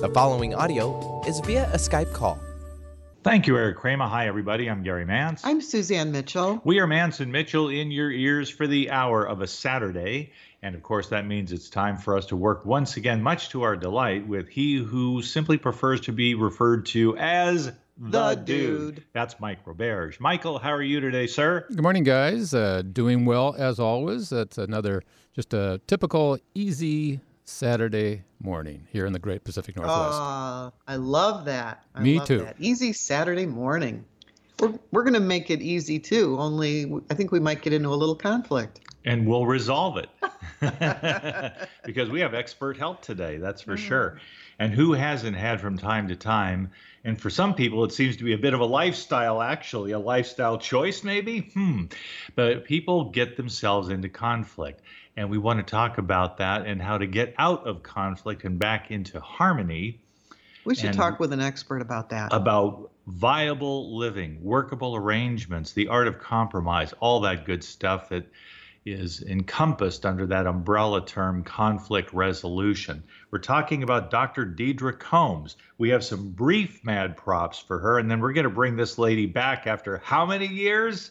The following audio is via a Skype call. Thank you, Eric Kramer. Hi, everybody. I'm Gary Mantz. I'm Suzanne Mitchell. We are Mantz and Mitchell in your ears for the hour of a Saturday. And of course, that means it's time for us to work once again, much to our delight, with he who simply prefers to be referred to as the, the dude. dude. That's Mike Roberge. Michael, how are you today, sir? Good morning, guys. Uh, doing well as always. That's another just a typical easy Saturday morning here in the Great Pacific Northwest. Uh, I love that. I Me love too. That. Easy Saturday morning. We're, we're going to make it easy too, only I think we might get into a little conflict. And we'll resolve it because we have expert help today, that's for mm. sure. And who hasn't had from time to time? And for some people, it seems to be a bit of a lifestyle, actually, a lifestyle choice, maybe. Hmm. But people get themselves into conflict. And we want to talk about that and how to get out of conflict and back into harmony. We should talk with an expert about that. About viable living, workable arrangements, the art of compromise, all that good stuff that is encompassed under that umbrella term conflict resolution. We're talking about Dr. Deidre Combs. We have some brief mad props for her, and then we're going to bring this lady back after how many years?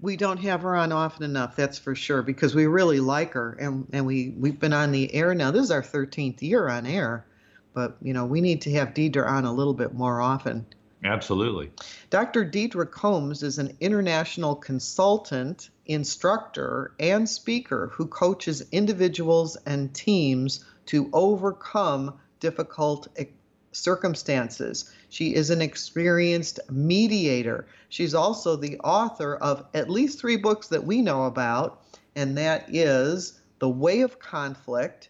We don't have her on often enough, that's for sure, because we really like her, and and we we've been on the air now. This is our 13th year on air, but you know we need to have Deidre on a little bit more often. Absolutely. Dr. Deidre Combs is an international consultant, instructor, and speaker who coaches individuals and teams to overcome difficult circumstances. She is an experienced mediator. She's also the author of at least three books that we know about, and that is The Way of Conflict,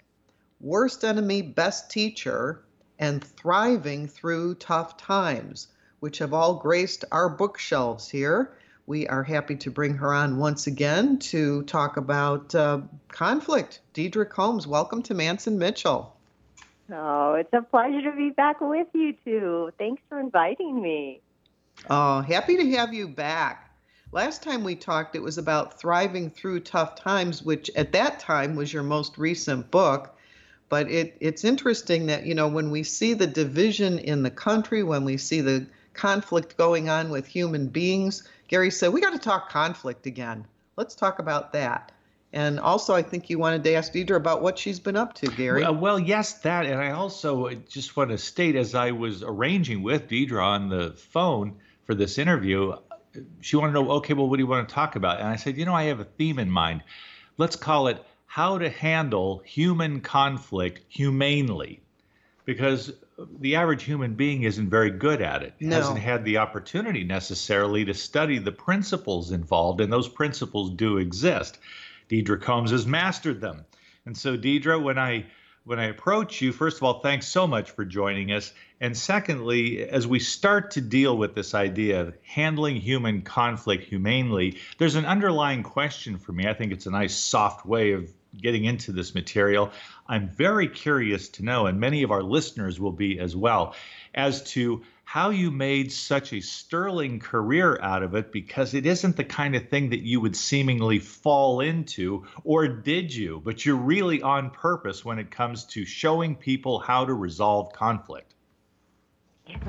Worst Enemy, Best Teacher, and Thriving Through Tough Times, which have all graced our bookshelves here. We are happy to bring her on once again to talk about uh, conflict. Deidre Combs, welcome to Manson Mitchell. Oh, it's a pleasure to be back with you two. Thanks for inviting me. Oh, happy to have you back. Last time we talked, it was about thriving through tough times, which at that time was your most recent book. But it, it's interesting that, you know, when we see the division in the country, when we see the conflict going on with human beings, Gary said, we got to talk conflict again. Let's talk about that. And also, I think you wanted to ask Deidre about what she's been up to, Gary. Well, well, yes, that. And I also just want to state, as I was arranging with Deidre on the phone for this interview, she wanted to know, okay, well, what do you want to talk about? And I said, you know, I have a theme in mind. Let's call it How to Handle Human Conflict Humanely. Because the average human being isn't very good at it. No. Hasn't had the opportunity necessarily to study the principles involved, and those principles do exist. Deidre Combs has mastered them. And so, Deidre, when I when I approach you, first of all, thanks so much for joining us. And secondly, as we start to deal with this idea of handling human conflict humanely, there's an underlying question for me. I think it's a nice, soft way of getting into this material. I'm very curious to know, and many of our listeners will be as well, as to how you made such a sterling career out of it because it isn't the kind of thing that you would seemingly fall into, or did you? But you're really on purpose when it comes to showing people how to resolve conflict.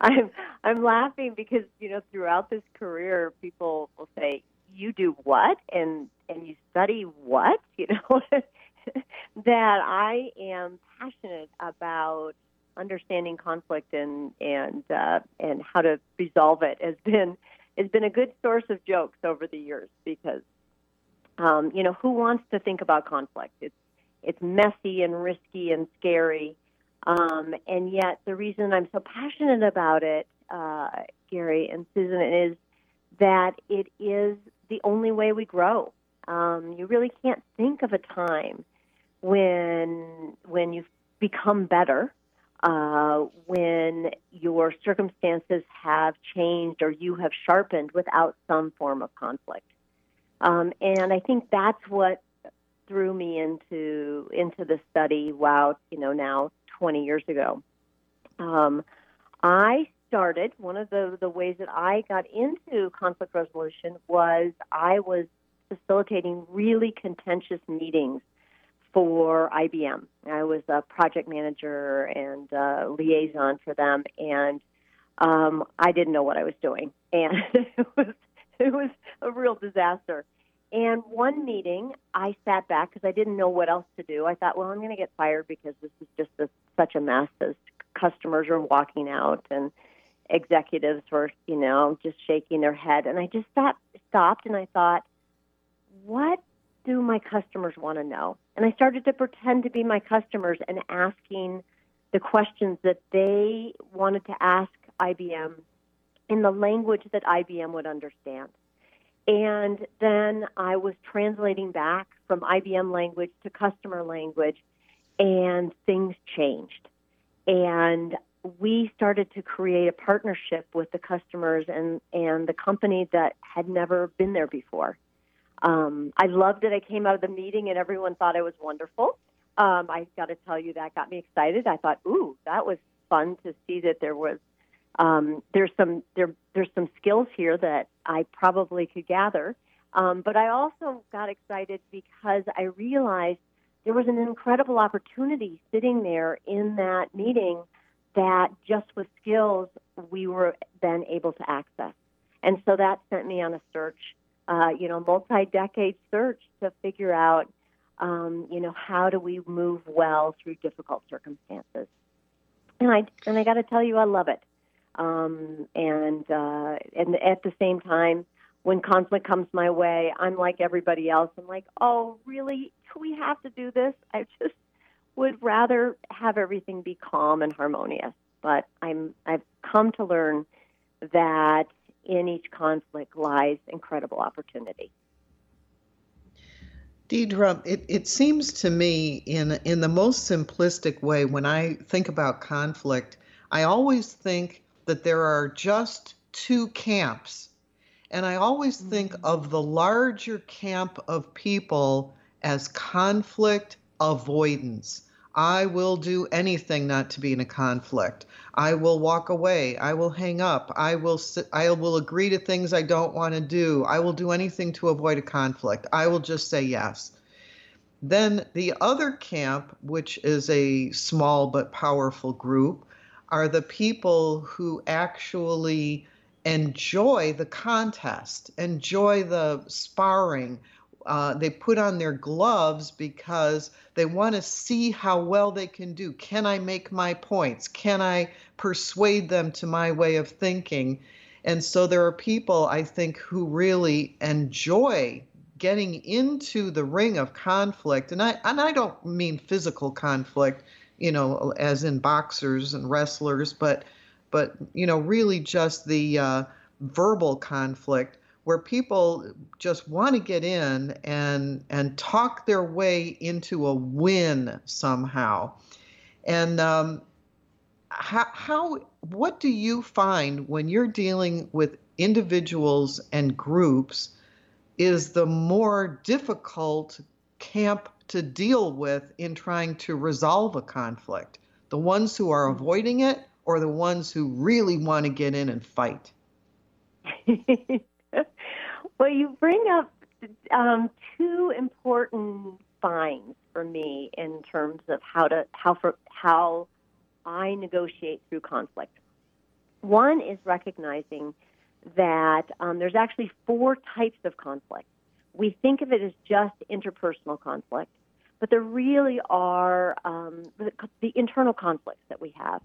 I'm I'm laughing because you know throughout this career people will say you do what and and you study what you know that I am passionate about understanding conflict and and uh, and how to resolve it has been has been a good source of jokes over the years because um, you know who wants to think about conflict? It's it's messy and risky and scary, um, and yet the reason I'm so passionate about it, uh, Gary and Susan, is that it is the only way we grow. Um, you really can't think of a time when when you've become better uh, when your circumstances have changed or you have sharpened without some form of conflict. Um, and I think that's what threw me into into the study. Wow, you know, now 20 years ago. Um, I started one of the the ways that I got into conflict resolution was I was facilitating really contentious meetings for IBM. I was a project manager and uh, liaison for them, and um, I didn't know what I was doing, and it was it was a real disaster. And one meeting, I sat back because I didn't know what else to do. I thought, well, I'm going to get fired because this is just a, such a mess. As customers are walking out and executives were, you know, just shaking their head. And I just sat, stopped and I thought, what do my customers want to know? And I started to pretend to be my customers and asking the questions that they wanted to ask IBM in the language that IBM would understand. And then I was translating back from IBM language to customer language, and things changed. And we started to create a partnership with the customers and, and the company that had never been there before. Um, I loved it. I came out of the meeting and everyone thought it was wonderful. Um, I got to tell you, that got me excited. I thought, ooh, that was fun to see that there was um, there's some there there's some skills here that I probably could gather. Um, but I also got excited because I realized there was an incredible opportunity sitting there in that meeting that just with skills we were then able to access. And so that sent me on a search, uh, you know, multi-decade search to figure out, um, you know, how do we move well through difficult circumstances. And I and I got to tell you, I love it. Um, and uh, and at the same time, when conflict comes my way, I'm like everybody else. I'm like, oh, really? Do we have to do this? I just would rather have everything be calm and harmonious. But I'm I've come to learn that in each conflict lies incredible opportunity. Deidre, it, it seems to me in in the most simplistic way when I think about conflict, I always think that there are just two camps. And I always think mm-hmm. of the larger camp of people as conflict avoidance. I will do anything not to be in a conflict. I will walk away. I will hang up. I will I will agree to things I don't want to do. I will do anything to avoid a conflict. I will just say yes. Then the other camp, which is a small but powerful group, are the people who actually enjoy the contest, enjoy the sparring. Uh, they put on their gloves because they want to see how well they can do. Can I make my points? Can I persuade them to my way of thinking? And so there are people, I think, who really enjoy getting into the ring of conflict. And I, and I don't mean physical conflict you know, as in boxers and wrestlers, but but you know, really just the uh, verbal conflict where people just want to get in and and talk their way into a win somehow. And um, how, how what do you find when you're dealing with individuals and groups is the more difficult camp to deal with in trying to resolve a conflict? The ones who are avoiding it or the ones who really want to get in and fight? well, you bring up um, two important finds for me in terms of how to how for how I negotiate through conflict. One is recognizing that um, there's actually four types of conflict we think of it as just interpersonal conflict, but there really are um, the, the, internal conflicts that we have.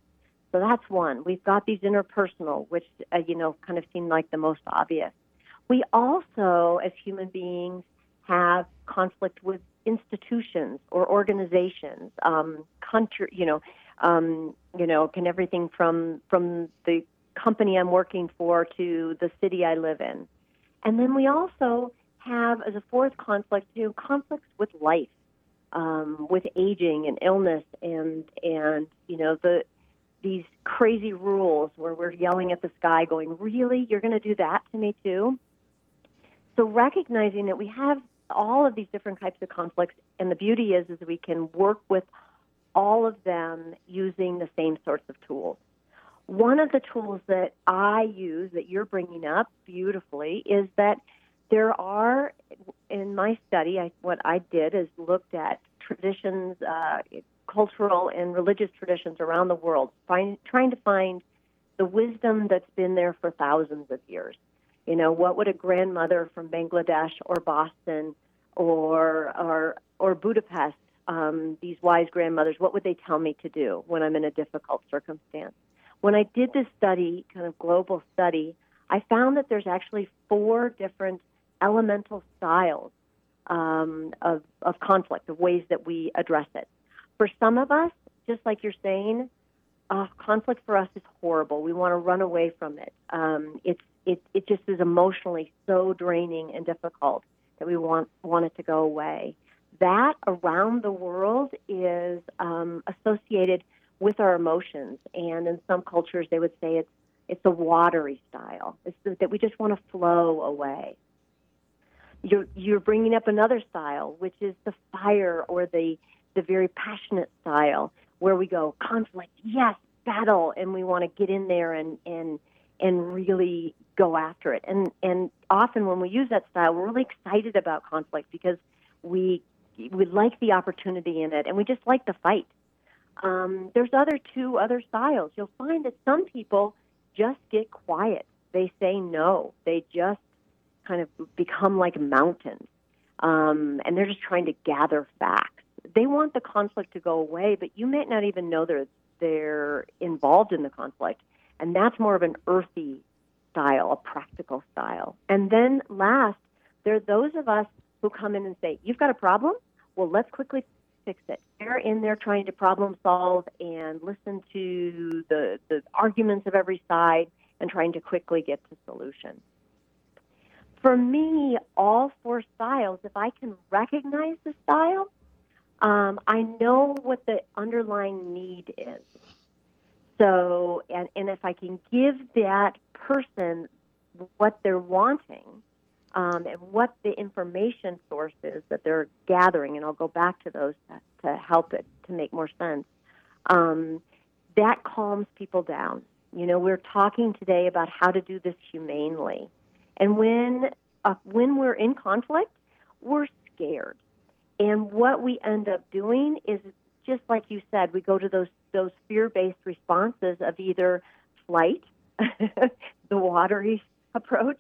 So that's one. We've got these interpersonal, which uh, you know kind of seem like the most obvious. We also, as human beings, have conflict with institutions or organizations, um, country, you know, um, you know, can everything from from the company I'm working for to the city I live in, and then we also have as a fourth conflict, you know, conflicts with life, um, with aging and illness, and and you know the these crazy rules where we're yelling at the sky, going, "Really, you're going to do that to me too?" So recognizing that we have all of these different types of conflicts, and the beauty is, is we can work with all of them using the same sorts of tools. One of the tools that I use that you're bringing up beautifully is that there are, in my study, I, what I did is looked at traditions, uh, cultural and religious traditions around the world, find, trying to find the wisdom that's been there for thousands of years. You know, what would a grandmother from Bangladesh or Boston or or or Budapest, um, these wise grandmothers, what would they tell me to do when I'm in a difficult circumstance? When I did this study, kind of global study, I found that there's actually four different elemental styles um, of, of conflict, of ways that we address it. For some of us, just like you're saying, uh, conflict for us is horrible. We want to run away from it. Um, it's it it just is emotionally so draining and difficult that we want want it to go away. That around the world is um, associated with our emotions, and in some cultures they would say it's it's a watery style. It's that we just want to flow away. You're you're bringing up another style, which is the fire or the the very passionate style, where we go conflict, yes, battle, and we want to get in there and and and really go after it. And and often when we use that style, we're really excited about conflict because we we like the opportunity in it, and we just like the fight. Um, there's other two other styles. You'll find that some people just get quiet. They say no. They just kind of become like mountains, um, and they're just trying to gather facts they want the conflict to go away, but you might not even know they're they're involved in the conflict, and that's more of an earthy style, a practical style. And then last, there are those of us who come in and say, "You've got a problem. Well, let's quickly fix it." They're in there trying to problem solve and listen to the the arguments of every side and trying to quickly get to solutions. For me, all four styles, if I can recognize the style, um, I know what the underlying need is. So, and, and if I can give that person what they're wanting um, and what the information source is that they're gathering, and I'll go back to those to, to help it to make more sense, um, that calms people down. You know, we're talking today about how to do this humanely. And when, uh, when we're in conflict, we're scared and what we end up doing is just like you said, we go to those those fear-based responses of either flight, the watery approach,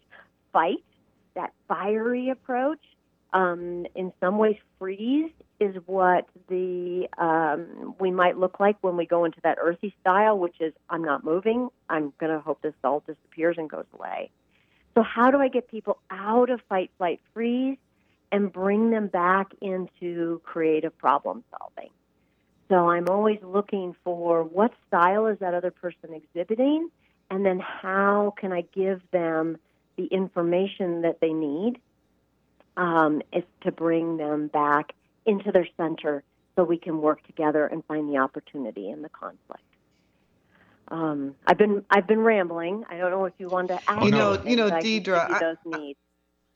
fight, that fiery approach. Um, in some ways, freeze is what the um, we might look like when we go into that earthy style, which is I'm not moving. I'm going to hope this all disappears and goes away. So, how do I get people out of fight, flight, freeze and bring them back into creative problem solving. So I'm always looking for what style is that other person exhibiting, and then how can I give them the information that they need um, is to bring them back into their center so we can work together and find the opportunity in the conflict. Um, I've been I've been rambling. I don't know if you want to add. You know, you know, Deidre. I,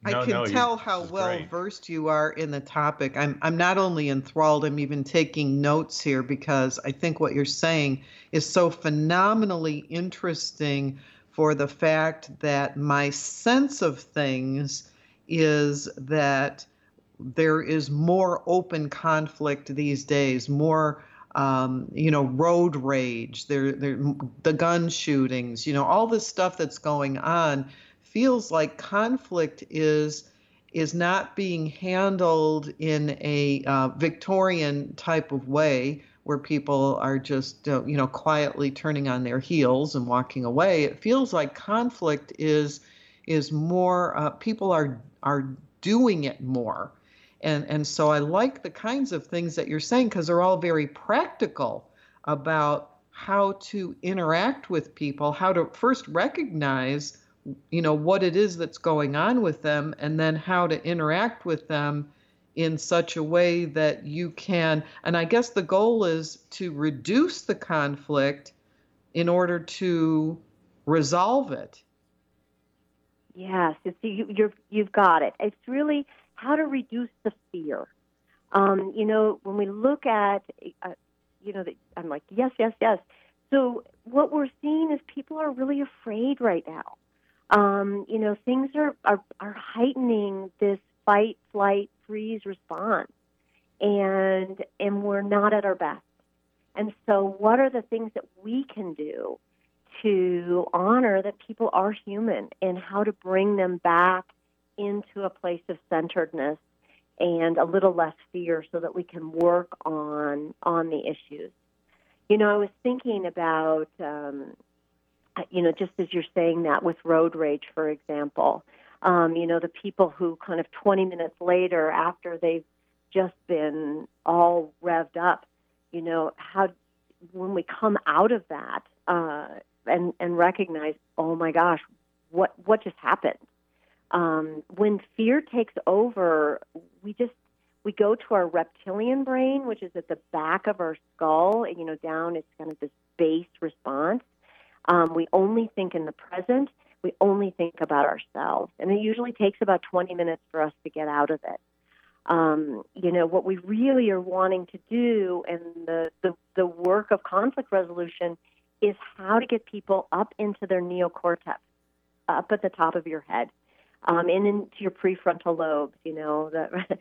I can no, tell how well great. versed you are in the topic. I'm I'm not only enthralled, I'm even taking notes here because I think what you're saying is so phenomenally interesting for the fact that my sense of things is that there is more open conflict these days, more um, you know, road rage, there, there, the gun shootings, you know, all this stuff that's going on feels like conflict is is not being handled in a uh, Victorian type of way where people are just uh, you know quietly turning on their heels and walking away. It feels like conflict is is more uh, people are are doing it more. And, and so I like the kinds of things that you're saying because they're all very practical about how to interact with people, how to first recognize you know what it is that's going on with them and then how to interact with them in such a way that you can and i guess the goal is to reduce the conflict in order to resolve it. Yes it's, you, you're, you've got it. It's really how to reduce the fear. Um, you know when we look at uh, you know the, i'm like yes yes yes. So what we're seeing is people are really afraid right now um, you know, things are, are, are heightening this fight, flight, freeze response. and and we're not at our best. And so, what are the things that we can do to honor that people are human and how to bring them back into a place of centeredness and a little less fear so that we can work on on the issues. You know, I was thinking about um, you know, just as you're saying that with road rage, for example, um, you know, the people who kind of 20 minutes later, after they've just been all revved up, you know, how when we come out of that uh, and and recognize, oh my gosh, what what just happened? Um, when fear takes over, we just we go to our reptilian brain, which is at the back of our skull. and You know, down it's kind of this base response. Um, we only think in the present. We only think about ourselves, and it usually takes about 20 minutes for us to get out of it. Um, you know what we really are wanting to do, and the, the the work of conflict resolution is how to get people up into their neocortex, up at the top of your head um, and into your prefrontal lobes, you know,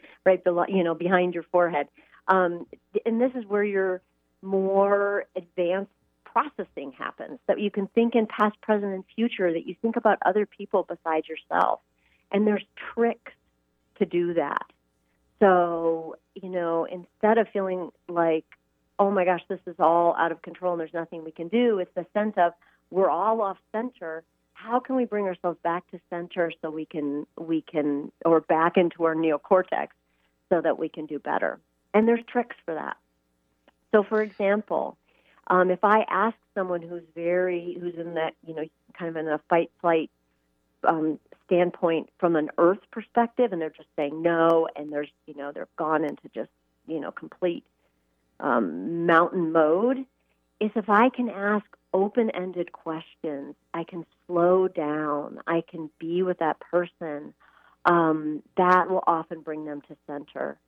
right below, you know, behind your forehead. Um, and this is where your more advanced processing happens, that you can think in past, present, and future, that you think about other people besides yourself. And there's tricks to do that. So, you know, instead of feeling like, oh my gosh, this is all out of control and there's nothing we can do, it's the sense of we're all off center how can we bring ourselves back to center so we can we can or back into our neocortex so that we can do better and there's tricks for that so for example um, if i ask someone who's very who's in that you know kind of in a fight flight um, standpoint from an earth perspective and they're just saying no and there's you know they're gone into just you know complete um, mountain mode is if i can ask open ended questions. I can slow down. I can be with that person. Um, that will often bring them to center.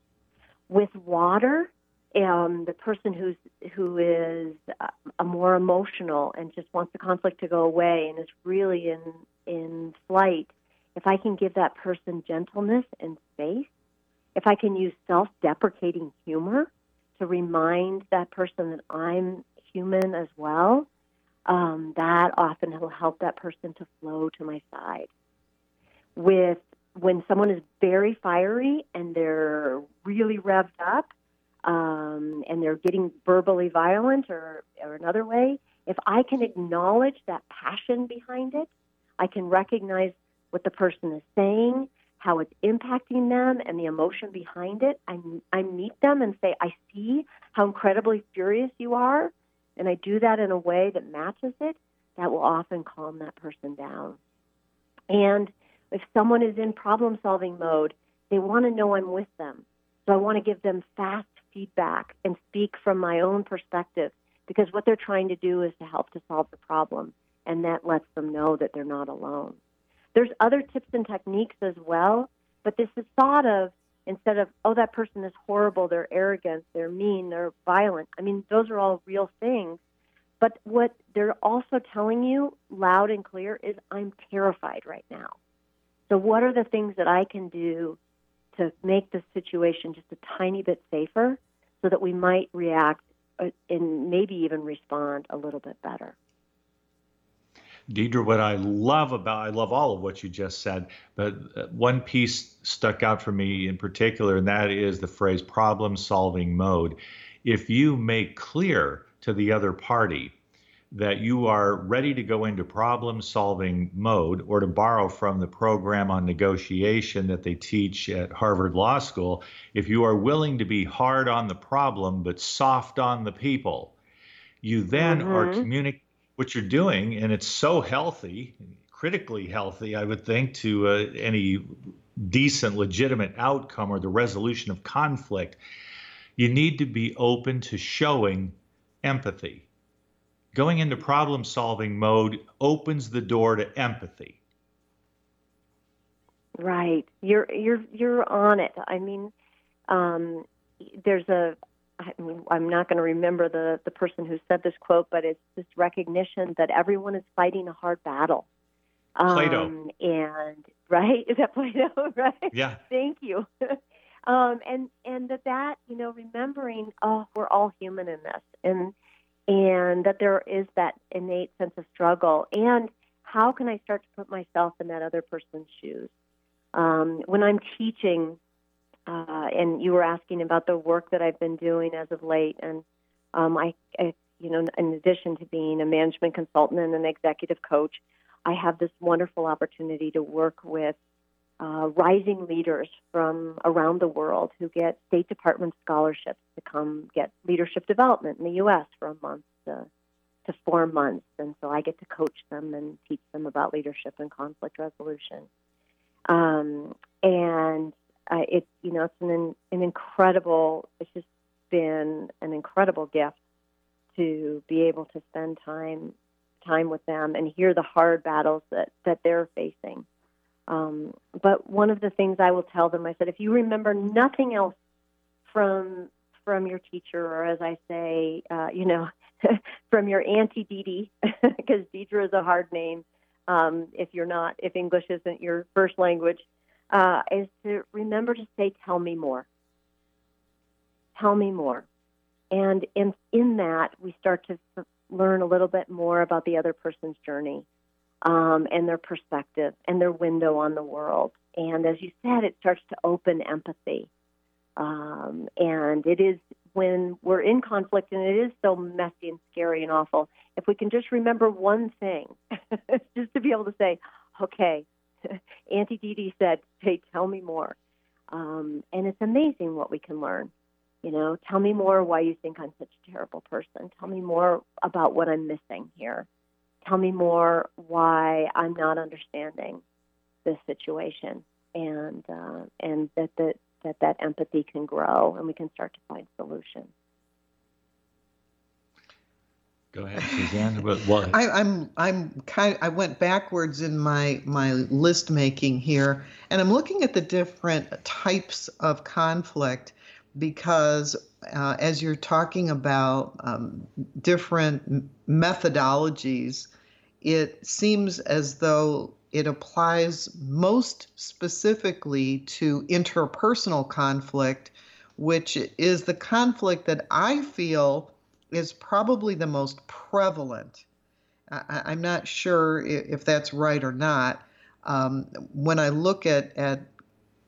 With water, um, the person who's who is uh, a more emotional and just wants the conflict to go away and is really in in flight, if I can give that person gentleness and space, if I can use self-deprecating humor to remind that person that I'm human as well, um, that often will help that person to flow to my side. With when someone is very fiery and they're really revved up um, and they're getting verbally violent or, or another way, if I can acknowledge that passion behind it, I can recognize what the person is saying, how it's impacting them, and the emotion behind it. I, I meet them and say, I see how incredibly furious you are and I do that in a way that matches it, that will often calm that person down. And if someone is in problem solving mode, they want to know I'm with them. So I want to give them fast feedback and speak from my own perspective because what they're trying to do is to help to solve the problem, and that lets them know that they're not alone. There's other tips and techniques as well, but this is thought of instead of oh that person is horrible they're arrogant they're mean they're violent. I mean those are all real things. But what they're also telling you loud and clear is i'm terrified right now. So what are the things that i can do to make the situation just a tiny bit safer so that we might react uh, and maybe even respond a little bit better Deidre, what I love about, I love all of what you just said, but uh, one piece stuck out for me in particular, and that is the phrase problem solving mode. If you make clear to the other party that you are ready to go into problem solving mode, or to borrow from the program on negotiation that they teach at Harvard Law School, if you are willing to be hard on the problem but soft on the people, you then mm-hmm. are communicating what you're doing, and it's so healthy, critically healthy, I would think, to uh, any decent, legitimate outcome or the resolution of conflict. You need to be open to showing empathy. Going into problem solving mode opens the door to empathy. Right. You're you're you're on it. I mean, um, there's a I'm not going to remember the, the person who said this quote, but it's this recognition that everyone is fighting a hard battle. Um, Plato. And, right? Is that Plato? right? Yeah. Thank you. um, and and that that you know remembering oh we're all human in this and and that there is that innate sense of struggle. And how can I start to put myself in that other person's shoes? Um, when I'm teaching uh, and you were asking about the work that I've been doing as of late and um, I, I you know in addition to being a management consultant and an executive coach I have this wonderful opportunity to work with uh, rising leaders from around the world who get State Department scholarships to come get leadership development in the U.S. for a month to, to four months. And so I get to coach them and teach them about leadership and conflict resolution. Um, and uh, it's you know it's an an incredible. It's just been an incredible gift to be able to spend time time with them and hear the hard battles that that they're facing um, but one of the things I will tell them, I said, if you remember nothing else from from your teacher, or as I say, uh, you know, from your auntie Dee because Deidre is a hard name. Um, if you're not, if English isn't your first language, uh, is to remember to say, "Tell me more." Tell me more, and in in that we start to learn a little bit more about the other person's journey um, and their perspective and their window on the world. And as you said, it starts to open empathy. Um, and it is when we're in conflict and it is so messy and scary and awful, if we can just remember one thing, just to be able to say, okay, Auntie Dee Dee said, hey, tell me more. Um, and it's amazing what we can learn. You know, tell me more why you think I'm such a terrible person. Tell me more about what I'm missing here tell me more why I'm not understanding this situation, and uh, and that the, that that empathy can grow, and we can start to find solutions. Go ahead, Suzanne. what? I, I'm I'm kind. Of, I went backwards in my my list making here, and I'm looking at the different types of conflict because uh, as you're talking about um, different methodologies, it seems as though it applies most specifically to interpersonal conflict, which is the conflict that I feel is probably the most prevalent. I, am not sure if that's right or not. Um, when I look at, at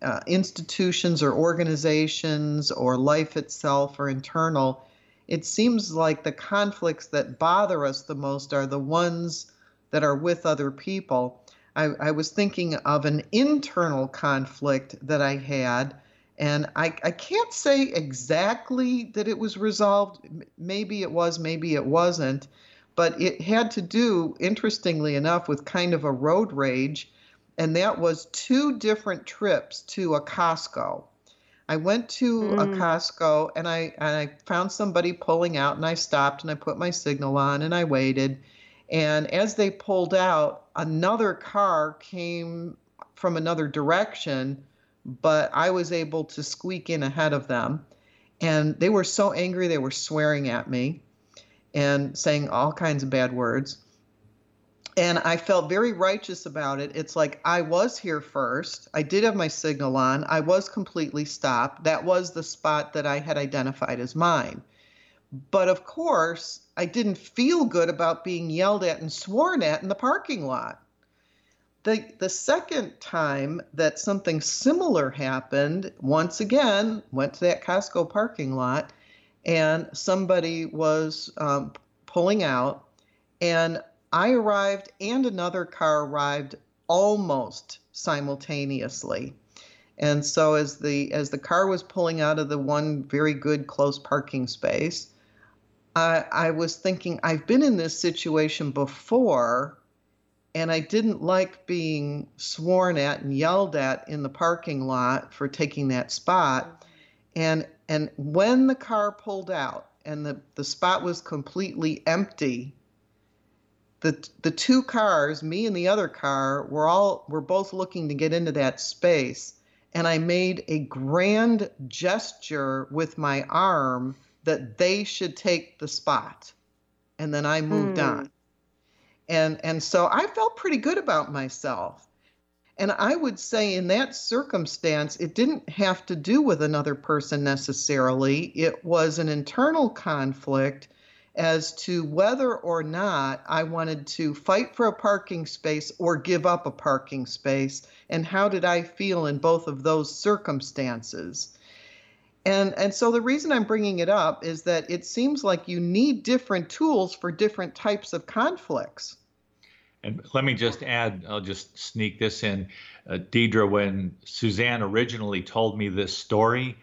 uh, institutions or organizations or life itself or internal, it seems like the conflicts that bother us the most are the ones that are with other people. I, I was thinking of an internal conflict that I had, and I, I can't say exactly that it was resolved. Maybe it was, maybe it wasn't, but it had to do, interestingly enough, with kind of a road rage, and that was two different trips to a Costco. I went to mm. a Costco and I and I found somebody pulling out and I stopped and I put my signal on and I waited and as they pulled out, another car came from another direction, but I was able to squeak in ahead of them. And they were so angry, they were swearing at me and saying all kinds of bad words. And I felt very righteous about it. It's like I was here first. I did have my signal on. I was completely stopped. That was the spot that I had identified as mine. But of course, I didn't feel good about being yelled at and sworn at in the parking lot. The, the second time that something similar happened, once again, went to that Costco parking lot and somebody was um, pulling out, and I arrived and another car arrived almost simultaneously. And so as the as the car was pulling out of the one very good close parking space, I, I was thinking, I've been in this situation before, and I didn't like being sworn at and yelled at in the parking lot for taking that spot. And and when the car pulled out and the, the spot was completely empty, the the two cars, me and the other car, were all were both looking to get into that space. And I made a grand gesture with my arm that they should take the spot. And then I moved hmm. on. And and so I felt pretty good about myself. And I would say in that circumstance, it didn't have to do with another person necessarily. It was an internal conflict as to whether or not I wanted to fight for a parking space or give up a parking space, and how did I feel in both of those circumstances. And, and so the reason I'm bringing it up is that it seems like you need different tools for different types of conflicts. And let me just add, I'll just sneak this in. Uh, Deidre, when Suzanne originally told me this story,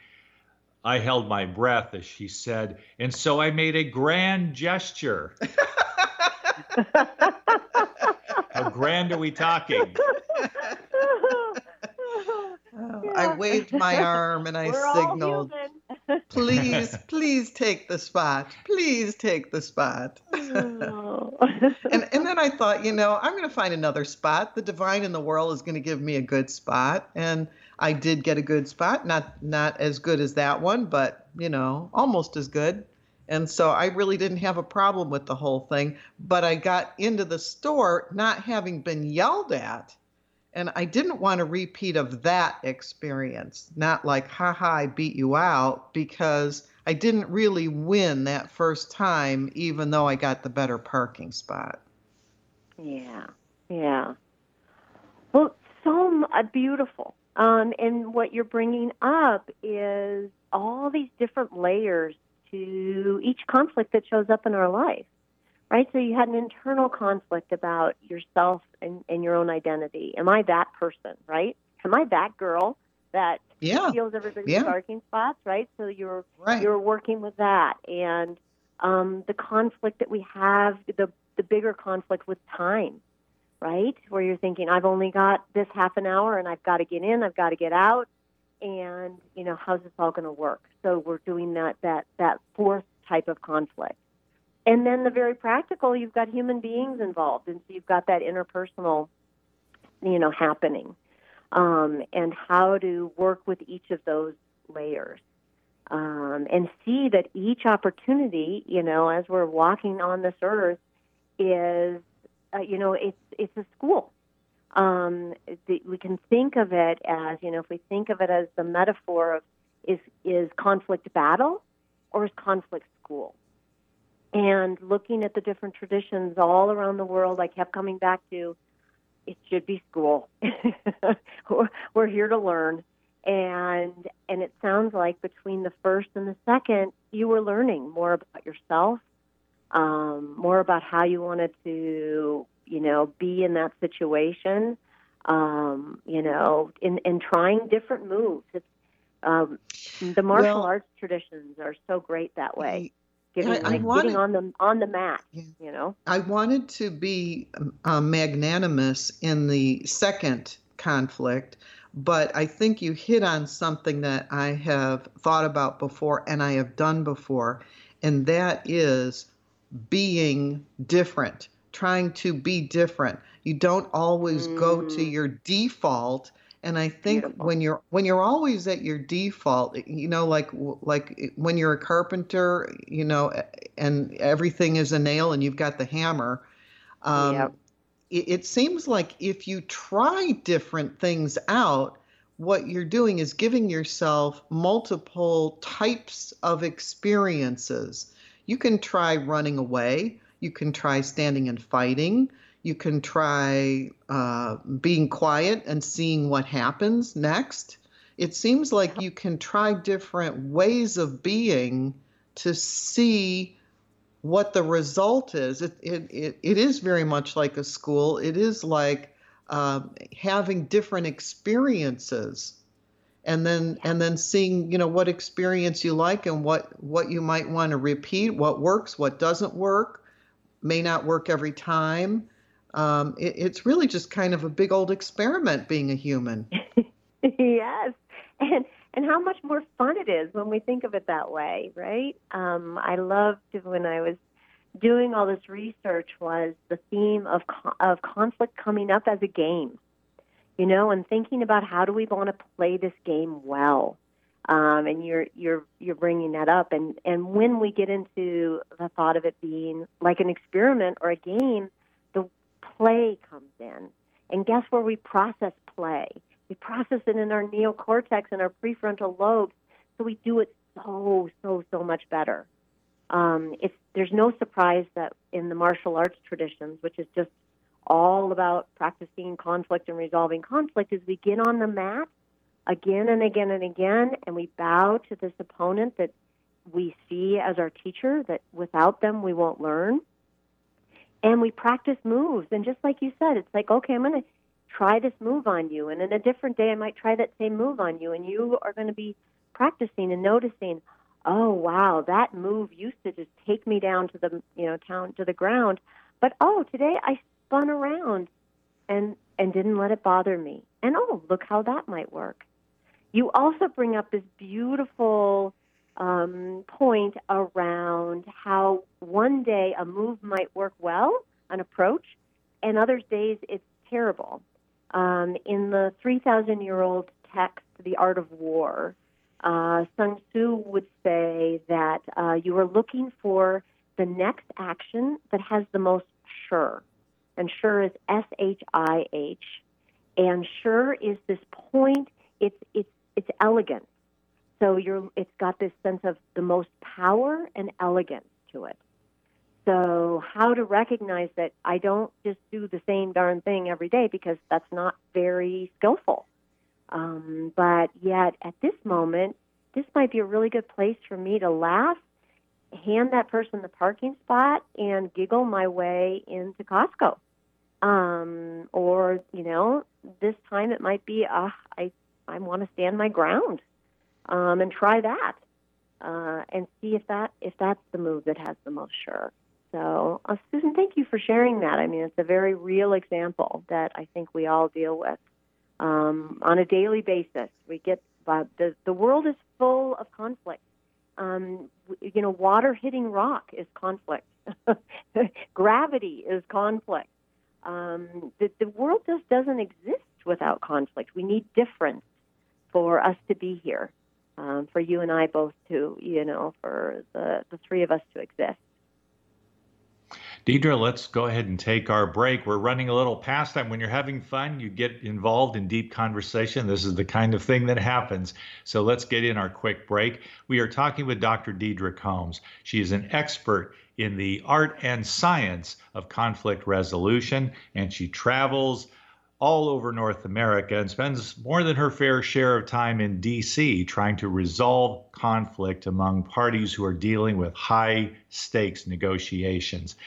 I held my breath as she said, and so I made a grand gesture. How grand are we talking? I waved my arm and I We're signaled, please, please take the spot. Please take the spot. Oh. and, and then I thought, you know, I'm going to find another spot. The divine in the world is going to give me a good spot. And I did get a good spot, not not as good as that one, but you know, almost as good. And so I really didn't have a problem with the whole thing, but I got into the store not having been yelled at. And I didn't want a repeat of that experience, not like, haha, I beat you out, because I didn't really win that first time, even though I got the better parking spot. Yeah, yeah. Well, so uh, beautiful. Um, and what you're bringing up is all these different layers to each conflict that shows up in our life, right? So you had an internal conflict about yourself and, and your own identity. Am I that person, right? Am I that girl that yeah. steals everybody's yeah. parking spots, right? So you're right. you're working with that, and um, the conflict that we have, the the bigger conflict with time, right? Where you're thinking, I've only got this half an hour and I've got to get in, I've got to get out, and you know, how's this all going to work? So we're doing that that that fourth type of conflict. And then the very practical, you've got human beings involved, and so you've got that interpersonal, you know, happening, um, and how to work with each of those layers, um, and see that each opportunity, you know, as we're walking on this earth, is uh, you know, it's it's a school. Um, we can think of it as, you know, if we think of it as the metaphor of is is conflict battle or is conflict school? And looking at the different traditions all around the world, I kept coming back to it should be school. We're here to learn. And and it sounds like between the first and the second, you were learning more about yourself, um, more about how you wanted to, you know, be in that situation, um, you know, in, in trying different moves. It's, um, the martial Well- arts traditions are so great that way. I- Getting, I like, wanted- getting on the on the mat, Yeah. you know. I wanted to be um, magnanimous in the second conflict, but I think you hit on something that I have thought about before and I have done before, and that is being different, trying to be different. You don't always go to Mm. your default. And I think Beautiful. when you're when you're always at your default, you know, like like when you're a carpenter, you know, and everything is a nail and you've got the hammer. Um, Yep. it, it seems like if you try different things out, what you're doing is giving yourself multiple types of experiences. You can try running away. You can try standing and fighting. You can try uh, being quiet and seeing what happens next. It seems like you can try different ways of being to see what the result is. It, it, it, it is very much like a school. It is like um, having different experiences and then and then seeing you know what experience you like and what what you might want to repeat what works what doesn't work may not work every time um, it, it's really just kind of a big old experiment being a human yes, and and how much more fun it is when we think of it that way, right? Um, I loved when I was doing all this research was the theme of of conflict coming up as a game, you know, and thinking about how do we want to play this game well. Um, and you're you're you're bringing that up, and and when we get into the thought of it being like an experiment or a game, play comes in And guess where we process play? We process it in our neocortex and our prefrontal lobes. So we do it so, so, so much better. Um, it's, there's no surprise that in the martial arts traditions, which is just all about practicing conflict and resolving conflict, is we get on the mat again and again and again, and we bow to this opponent that we see as our teacher, that without them we won't learn. And we practice moves. And just like you said, it's like, okay, I'm going to try this move on you. And in a different day, I might try that same move on you. And you are going to be practicing and noticing, oh, wow, that move used to just take me down to the, you know, down to the ground. But oh, today I spun around and and didn't let it bother me. And oh, look how that might work. You also bring up this beautiful um, point around how one day a move might work well, an approach, and other days it's terrible. Um, in the 3,000 year old text, The Art of War, uh, Sun Tzu would say that uh, you are looking for the next action that has the most shih. And shih is S H I H. And shih is this point, it's, it's it's elegant. So you're, it's got this sense of the most power and elegance to it. So how to recognize that I don't just do the same darn thing every day because that's not very skillful. Um, but yet at this moment, this might be a really good place for me to laugh, hand that person the parking spot, and giggle my way into Costco. Um, or you know, this time it might be, uh, I I want to stand my ground um, and try that uh, and see if that if that's the move that has the most shih. So, uh, Susan, thank you for sharing that. I mean, it's a very real example that I think we all deal with um, on a daily basis. We get uh, the the world is full of conflict. Um, you know, water hitting rock is conflict. Gravity is conflict. Um, the, the world just doesn't exist without conflict. We need difference for us to be here, um, for you and I both to, you know, for the, the three of us to exist. Deidre, let's go ahead and take our break. We're running a little past time. When you're having fun, you get involved in deep conversation. This is the kind of thing that happens. So let's get in our quick break. We are talking with Dr. Deidre Combs. She is an expert in the art and science of conflict resolution, and she travels all over North America and spends more than her fair share of time in D.C. trying to resolve conflict among parties who are dealing with high stakes negotiations.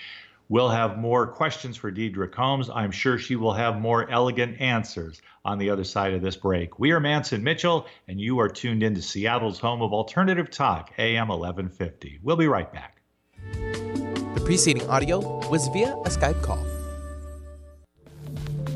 We'll have more questions for Deidre Combs. I'm sure she will have more elegant answers on the other side of this break. We are Mantz and Mitchell, and you are tuned into Seattle's home of alternative talk, AM 1150. We'll be right back. The preceding audio was via a Skype call.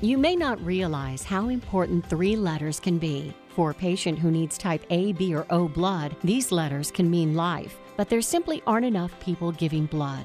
You may not realize how important three letters can be. For a patient who needs type A, B, or O blood, these letters can mean life but there simply aren't enough people giving blood.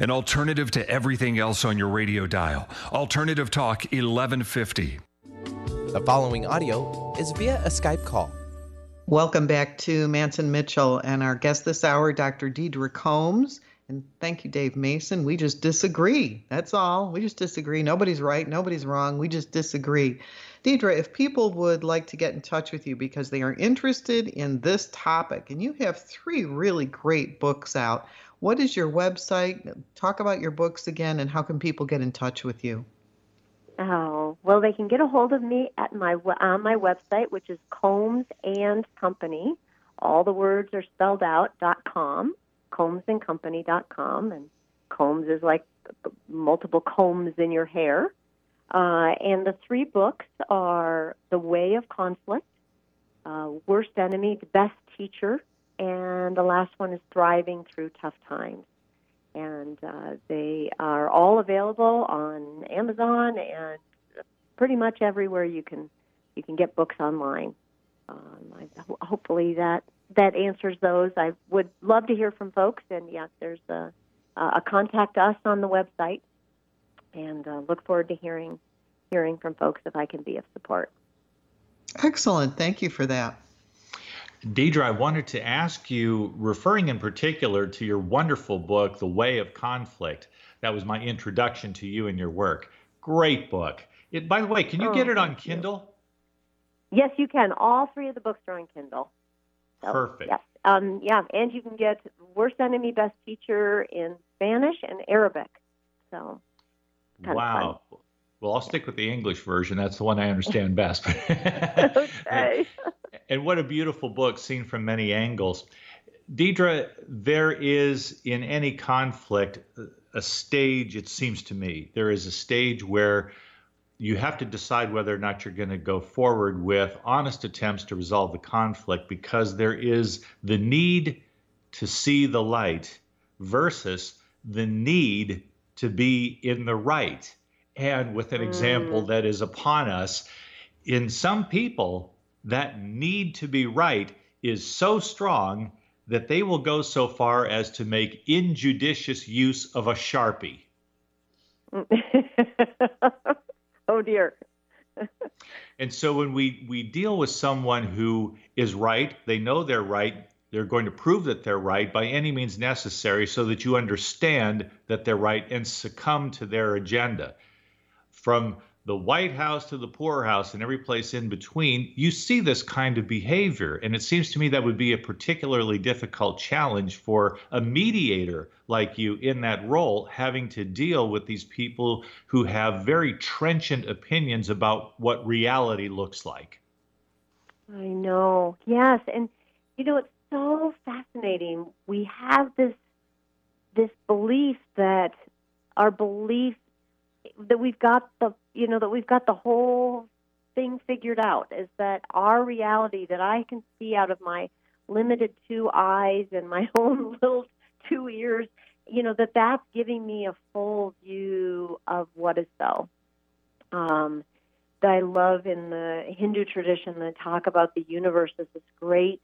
An alternative to everything else on your radio dial. Alternative Talk 1150. The following audio is via a Skype call. Welcome back to Mantz and Mitchell and our guest this hour, Dr. Deidre Combs. And thank you, Dave Mason. We just disagree. That's all. We just disagree. Nobody's right. Nobody's wrong. We just disagree. Deidre, if people would like to get in touch with you because they are interested in this topic, and you have three really great books out, what is your website? Talk about your books again, and how can people get in touch with you? Oh, well, they can get a hold of me at my on my website, which is Combs and Company. All the words are spelled out. dot com, Combs and Company. dot com, and Combs is like multiple combs in your hair. Uh, and the three books are The Way of Conflict, uh, Worst Enemy, The Best Teacher, and the last one is Thriving Through Tough Times. And uh, they are all available on Amazon and pretty much everywhere you can you can get books online. Um, I, hopefully that that answers those. I would love to hear from folks, and yes, there's a, a contact us on the website, and uh, look forward to hearing hearing from folks if I can be of support. Excellent. Thank you for that. Deidre, I wanted to ask you, referring in particular to your wonderful book, The Way of Conflict. That was my introduction to you and your work. Great book. It, by the way, can you oh, get it on Kindle? You. Yes, you can. All three of the books are on Kindle. So, Perfect. Yes. Um, yeah, and you can get Worst Enemy, Best Teacher in Spanish and Arabic. So, wow. Well, I'll stick with the English version. That's the one I understand best. okay. and what a beautiful book, seen from many angles. Deidre, there is in any conflict a stage, it seems to me, there is a stage where you have to decide whether or not you're going to go forward with honest attempts to resolve the conflict because there is the need to see the light versus the need to be in the right and with an mm. example that is upon us. In some people, that need to be right is so strong that they will go so far as to make injudicious use of a sharpie. oh dear. and so when we we deal with someone who is right, they know they're right, they're going to prove that they're right by any means necessary so that you understand that they're right and succumb to their agenda from the White House to the poorhouse and every place in between, you see this kind of behavior. And it seems to me that would be a particularly difficult challenge for a mediator like you in that role, having to deal with these people who have very trenchant opinions about what reality looks like. I know. Yes. And, you know, it's so fascinating. We have this this belief that our belief that we've got the you know that we've got the whole thing figured out is that our reality that I can see out of my limited two eyes and my own little two ears you know that that's giving me a full view of what is so um, that I love in the Hindu tradition that talk about the universe as this great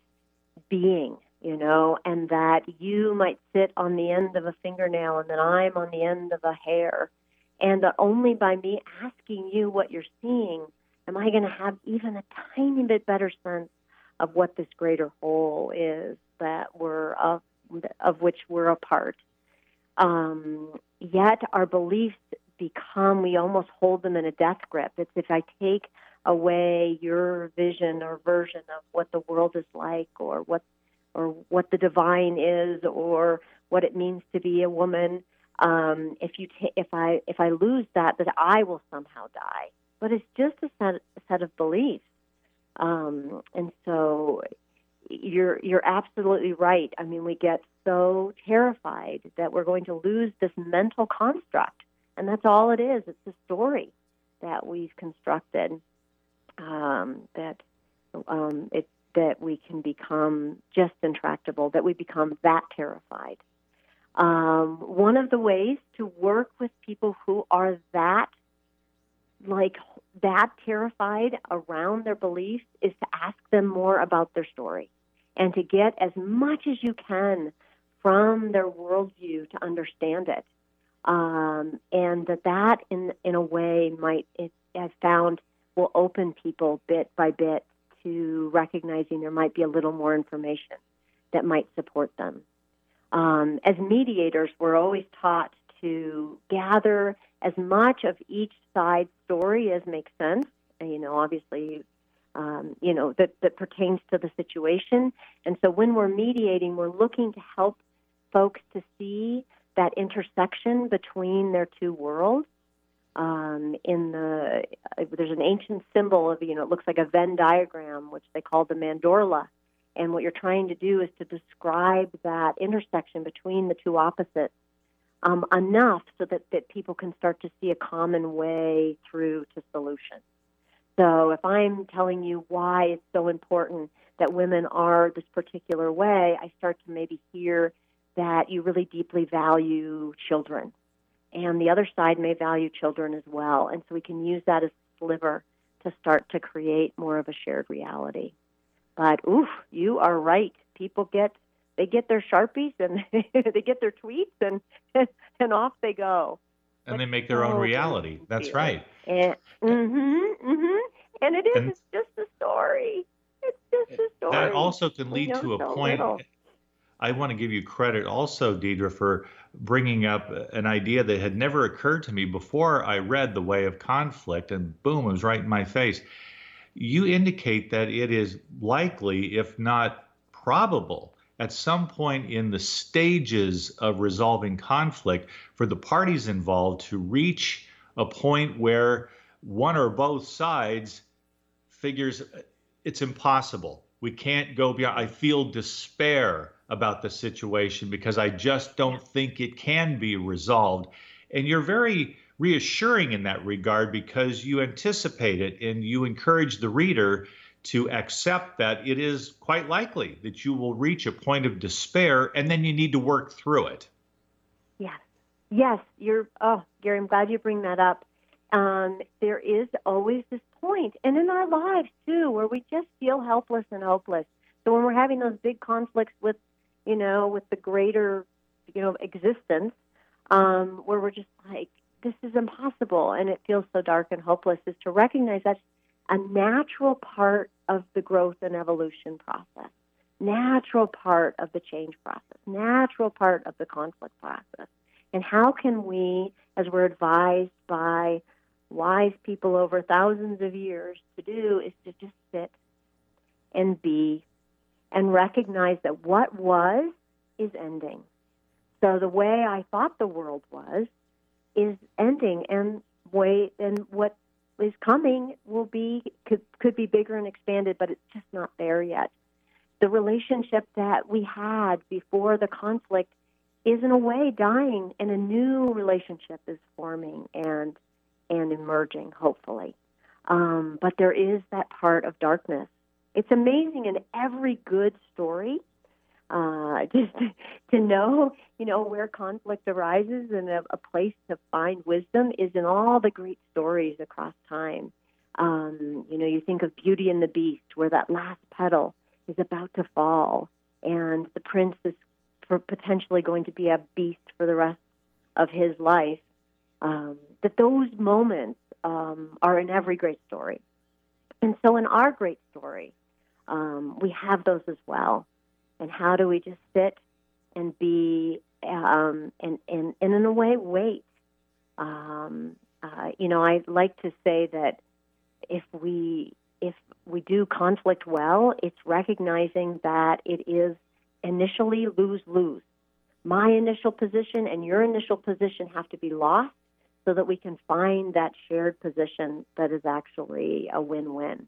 being you know, and that you might sit on the end of a fingernail and then I'm on the end of a hair and that only by me asking you what you're seeing am I going to have even a tiny bit better sense of what this greater whole is that we're of, of which we're a part. Um, yet our beliefs become, we almost hold them in a death grip. It's if I take away your vision or version of what the world is like or what or what the divine is or what it means to be a woman. Um, if you if I if I lose that, that I will somehow die. But it's just a set, a set of beliefs, um, and so you're you're absolutely right. I mean, we get so terrified that we're going to lose this mental construct, and that's all it is. It's a story that we've constructed um, that um, it that we can become just intractable, that we become that terrified. Um, one of the ways to work with people who are that like that terrified around their beliefs is to ask them more about their story and to get as much as you can from their worldview to understand it. Um, and that that in in a way might it, I've found will open people bit by bit to recognizing there might be a little more information that might support them. Um, as mediators, we're always taught to gather as much of each side's story as makes sense. And, you know, obviously, um, you know that that pertains to the situation. And so, when we're mediating, we're looking to help folks to see that intersection between their two worlds um, in the there's an ancient symbol of you know it looks like a Venn diagram which they call the mandorla, and what you're trying to do is to describe that intersection between the two opposites um, enough so that that people can start to see a common way through to solution. So if I'm telling you why it's so important that women are this particular way, I start to maybe hear that you really deeply value children and the other side may value children as well. And so we can use that as a sliver to start to create more of a shared reality. But oof, you are right. People get they get their sharpies and they get their tweets and and off they go. And but they make their own reality. That's right. And, mhm, mm-hmm. And it is. And it's just a story. It's just a story. That also can lead to a so point. Little. I want to give you credit also, Deidre, for bringing up an idea that had never occurred to me before I read The Way of Conflict, and boom, it was right in my face. You indicate that it is likely, if not probable, at some point in the stages of resolving conflict for the parties involved to reach a point where one or both sides figures it's impossible. We can't go beyond. I feel despair about the situation because I just don't think it can be resolved. And you're very reassuring in that regard because you anticipate it and you encourage the reader to accept that it is quite likely that you will reach a point of despair and then you need to work through it. Yes. Yes, you're oh, Gary, I'm glad you bring that up. Um, there is always this point, and in our lives too, where we just feel helpless and hopeless. So when we're having those big conflicts with you know, with the greater, you know, existence, um, where we're just like, this is impossible and it feels so dark and hopeless, is to recognize that's a natural part of the growth and evolution process, natural part of the change process, natural part of the conflict process. And how can we, as we're advised by wise people over thousands of years to do, is to just sit and be and recognize that what was is ending. So the way I thought the world was is ending, and way and what is coming will be could could be bigger and expanded, but it's just not there yet. The relationship that we had before the conflict is in a way dying, and a new relationship is forming and and emerging, hopefully. Um, but there is that part of darkness it's amazing in every good story uh, just to know, you know, where conflict arises and a, a, place to find wisdom is in all the great stories across time. Um, you know, you think of Beauty and the Beast, where that last petal is about to fall, and the prince is potentially going to be a beast for the rest of his life. Um, that those moments um, are in every great story. And so, in our great story, um, we have those as well. And how do we just sit and be um, and, and, and in a way wait? Um, uh, you know, I like to say that if we if we do conflict well, it's recognizing that it is initially lose lose. My initial position and your initial position have to be lost so that we can find that shared position that is actually a win win.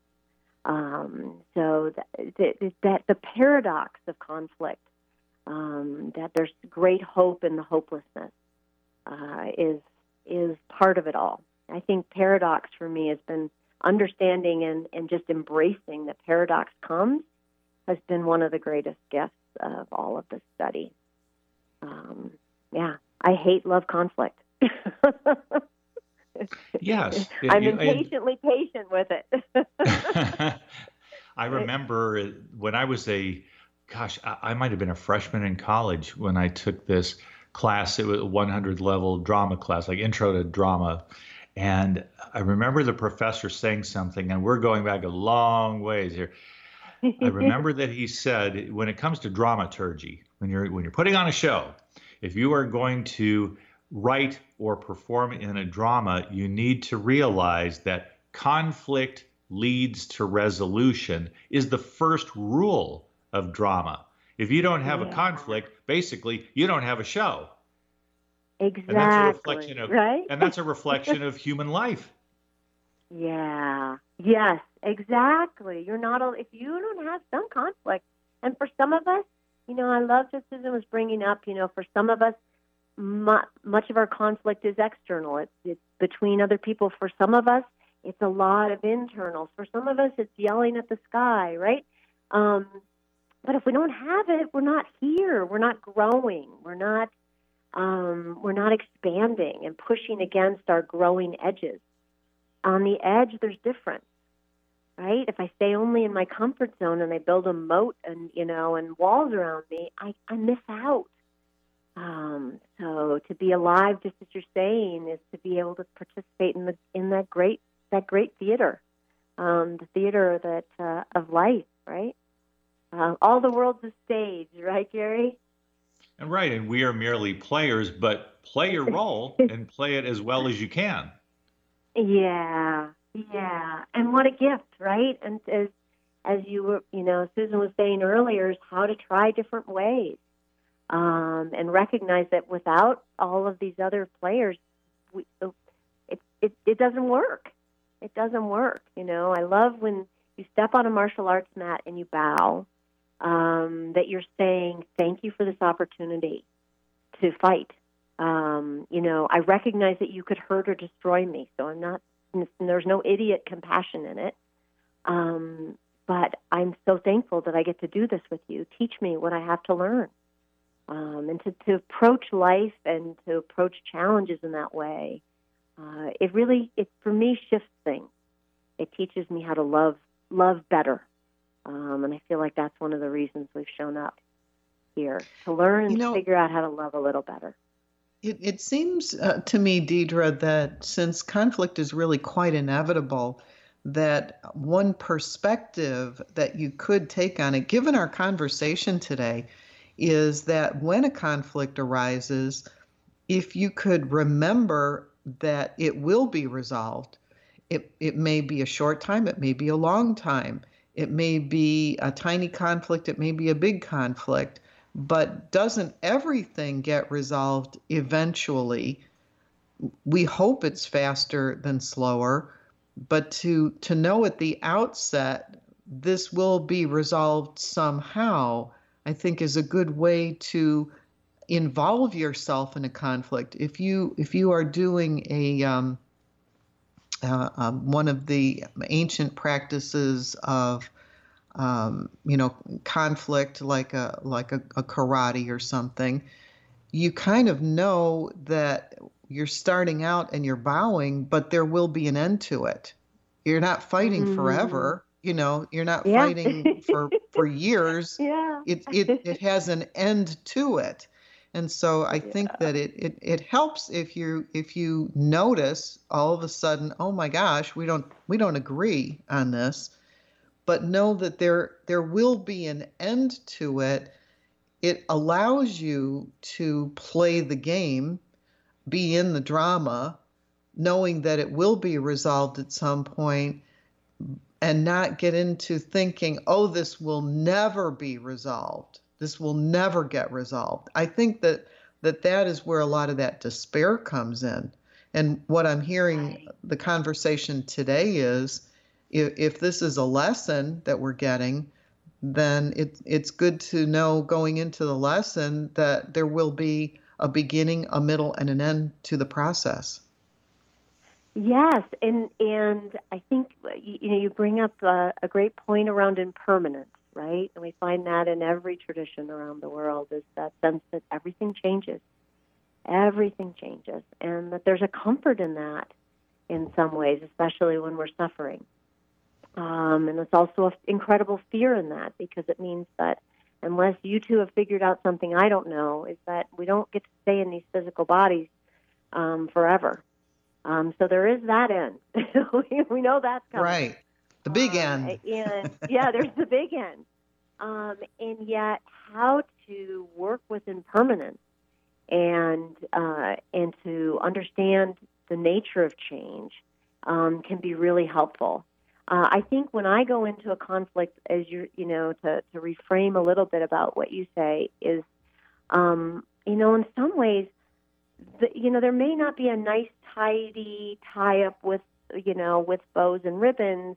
Um, so that, that, the paradox of conflict, um, that there's great hope in the hopelessness, uh, is is part of it all. I think paradox for me has been understanding and, and just embracing that paradox comes has been one of the greatest gifts of all of this study. Um, yeah, I hate love conflict. yes, I'm you, impatiently patient with it. I remember when I was a, gosh, I, I might have been a freshman in college when I took this class. It was a 100 level drama class, like intro to drama. And I remember the professor saying something, and we're going back a long ways here. I remember that he said, when it comes to dramaturgy, when you're when you're putting on a show, if you are going to write or perform in a drama, you need to realize that conflict leads to resolution is the first rule of drama. If you don't have yeah. a conflict, basically you don't have a show. Exactly. And that's a reflection of right? and that's a reflection of human life. Yeah. Yes, exactly. You're not a, if you don't have some conflict. And for some of us, you know, I love what Susan was bringing up, you know, for some of us much of our conflict is external. It's, it's between other people. For some of us, it's a lot of internals. For some of us, it's yelling at the sky, right? Um, but if we don't have it, we're not here. We're not growing. We're not. Um, we're not expanding and pushing against our growing edges. On the edge, there's difference, right? If I stay only in my comfort zone and I build a moat and you know and walls around me, I, I miss out um, so to be alive, just as you're saying, is to be able to participate in the in that great that great theater, um, the theater that uh, of life, right? Uh, all the world's a stage, right, Gary? And right, and we are merely players, but play your role and play it as well as you can. Yeah, yeah, and what a gift, right? And as as you were, you know, Susan was saying earlier, is how to try different ways um, and recognize that without all of these other players, we, it, it it doesn't work. It doesn't work. You know, I love when you step on a martial arts mat and you bow. Um, that you're saying thank you for this opportunity to fight. Um, you know, I recognize that you could hurt or destroy me, so I'm not. There's no idiot compassion in it. Um, but I'm so thankful that I get to do this with you. Teach me what I have to learn um, and to, to approach life and to approach challenges in that way, uh, it really, it for me shifts things. It teaches me how to love love better, um, and I feel like that's one of the reasons we've shown up here to learn and you know, figure out how to love a little better. It, it seems uh, to me, Deidre, that since conflict is really quite inevitable, that one perspective that you could take on it, given our conversation today, is that when a conflict arises, if you could remember that it will be resolved, it, it may be a short time, it may be a long time, it may be a tiny conflict, it may be a big conflict, but doesn't everything get resolved eventually? We hope it's faster than slower, but to to know at the outset this will be resolved somehow I think is a good way to involve yourself in a conflict. If you if you are doing a um, uh, um, one of the ancient practices of um, you know conflict like a like a, a, karate or something, you kind of know that you're starting out and you're bowing, but there will be an end to it. You're not fighting mm. forever you know you're not yeah. fighting for for years. Yeah. It, it it has an end to it. And so i yeah. think that it, it it helps if you if you notice all of a sudden oh my gosh we don't we don't agree on this. But know that there there will be an end to it. It allows you to play the game be in the drama knowing that it will be resolved at some point and not get into thinking, oh, this will never be resolved. This will never get resolved. I think that that that is where a lot of that despair comes in. And what I'm hearing the conversation today is if, if this is a lesson that we're getting, then it, it's good to know going into the lesson that there will be a beginning, a middle, and an end to the process. Yes, and and I think you know you bring up a, a great point around impermanence, right? And we find that in every tradition around the world is that sense that everything changes, everything changes, and that there's a comfort in that in some ways, especially when we're suffering. Um, and there's also an incredible fear in that because it means that unless you two have figured out something I don't know, is that we don't get to stay in these physical bodies um, forever. Um, so there is that end. we know that's coming. Right. The big uh, end. and yeah, there's the big end. Um, and yet, how to work with impermanence and uh, and to understand the nature of change um, can be really helpful. Uh, I think when I go into a conflict, as you you know, to to reframe a little bit about what you say is, um, you know, in some ways, the, you know, there may not be a nice, tidy tie up with you know with bows and ribbons,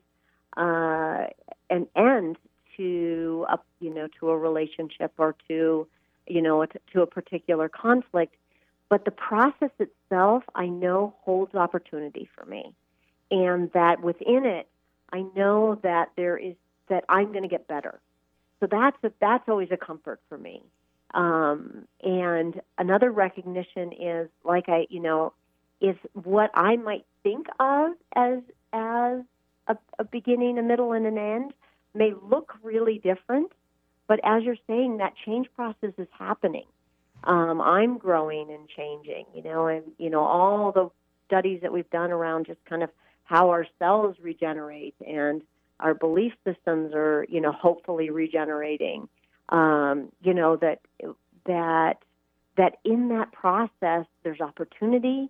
uh, an end to a you know to a relationship or to you know to a particular conflict, but the process itself, I know, holds opportunity for me, and that within it I know that there is that I'm going to get better. So that's a, that's always a comfort for me. Um, and another recognition is like I, you know, is what I might think of as as a, a beginning, a middle, and an end may look really different. But as you're saying, that change process is happening. Um, I'm growing and changing, you know, and you know all the studies that we've done around just kind of how our cells regenerate and our belief systems are, you know, hopefully regenerating. Um, you know that that that in that process there's opportunity,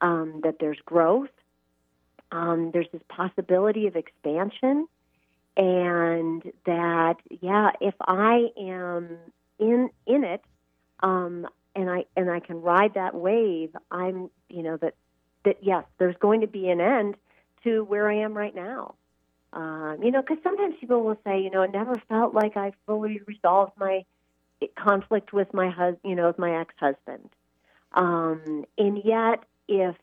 um, that there's growth, um, there's this possibility of expansion, and that yeah, if I am in in it, um, and I and I can ride that wave, I'm you know that that yes, there's going to be an end to where I am right now. Um, you know, because sometimes people will say, you know, it never felt like I fully resolved my conflict with my husband, you know, with my ex-husband. Um, and yet, if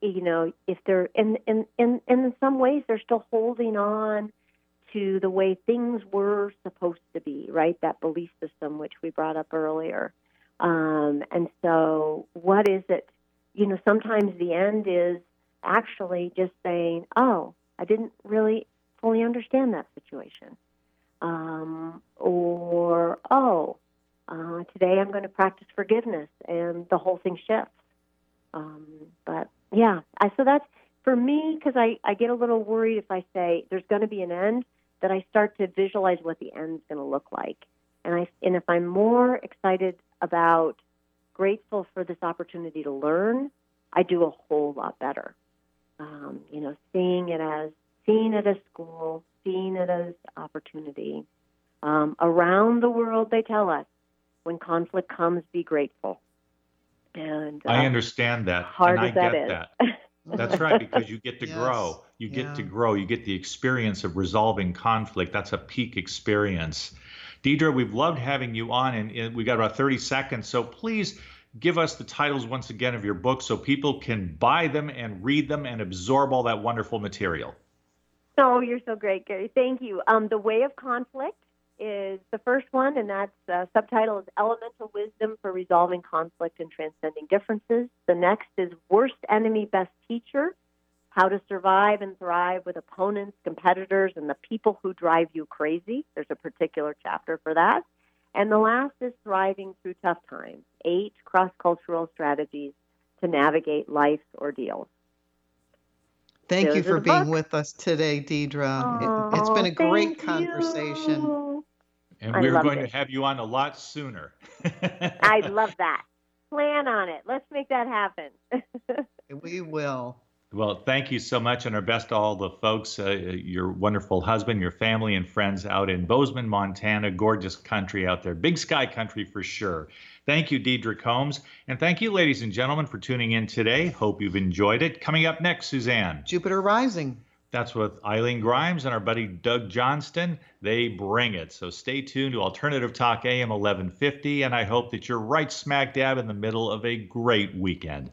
you know, if they're in in in in some ways they're still holding on to the way things were supposed to be, right? That belief system which we brought up earlier. Um, and so, what is it? You know, sometimes the end is actually just saying, "Oh, I didn't really fully understand that situation," um, or "Oh, uh, today I'm going to practice forgiveness," and the whole thing shifts. Um, but yeah, I, so that's for me because I, I get a little worried if I say there's going to be an end that I start to visualize what the end's going to look like, and I and if I'm more excited about grateful for this opportunity to learn, I do a whole lot better. Um, you know, seeing it as seeing it as school, seeing it as opportunity. Um, around the world, they tell us when conflict comes, be grateful. And uh, I understand that, hard and I as that get is. that. That's right, because you get to Yes, grow. You get yeah. to grow. You get the experience of resolving conflict. That's a peak experience. Deidre, we've loved having you on, and, and we got about 30 seconds. So please give us the titles once again of your books so people can buy them and read them and absorb all that wonderful material. Oh, you're so great, Gary. Thank you. Um, the Way of Conflict is the first one, and that's uh, subtitle is Elemental Wisdom for Resolving Conflict and Transcending Differences. The next is Worst Enemy, Best Teacher How to Survive and Thrive with Opponents, Competitors, and the People Who Drive You Crazy. There's a particular chapter for that. And the last is Thriving Through Tough Times Eight Cross Cultural Strategies to Navigate Life's Ordeals. Thank Those you for being books. with us today, Deidre. It, has been a great thank conversation. you. And we're going it. to have you on a lot sooner. I love that. Plan on it. Let's make that happen. We will. Well, thank you so much, and our best to all the folks, uh, your wonderful husband, your family, and friends out in Bozeman, Montana. Gorgeous country out there. Big sky country for sure. Thank you, Deidre Combs. And thank you, ladies and gentlemen, for tuning in today. Hope you've enjoyed it. Coming up next, Suzanne. Jupiter Rising. That's with Eileen Grimes and our buddy Doug Johnston. They bring it. So stay tuned to Alternative Talk AM 1150, and I hope that you're right smack dab in the middle of a great weekend.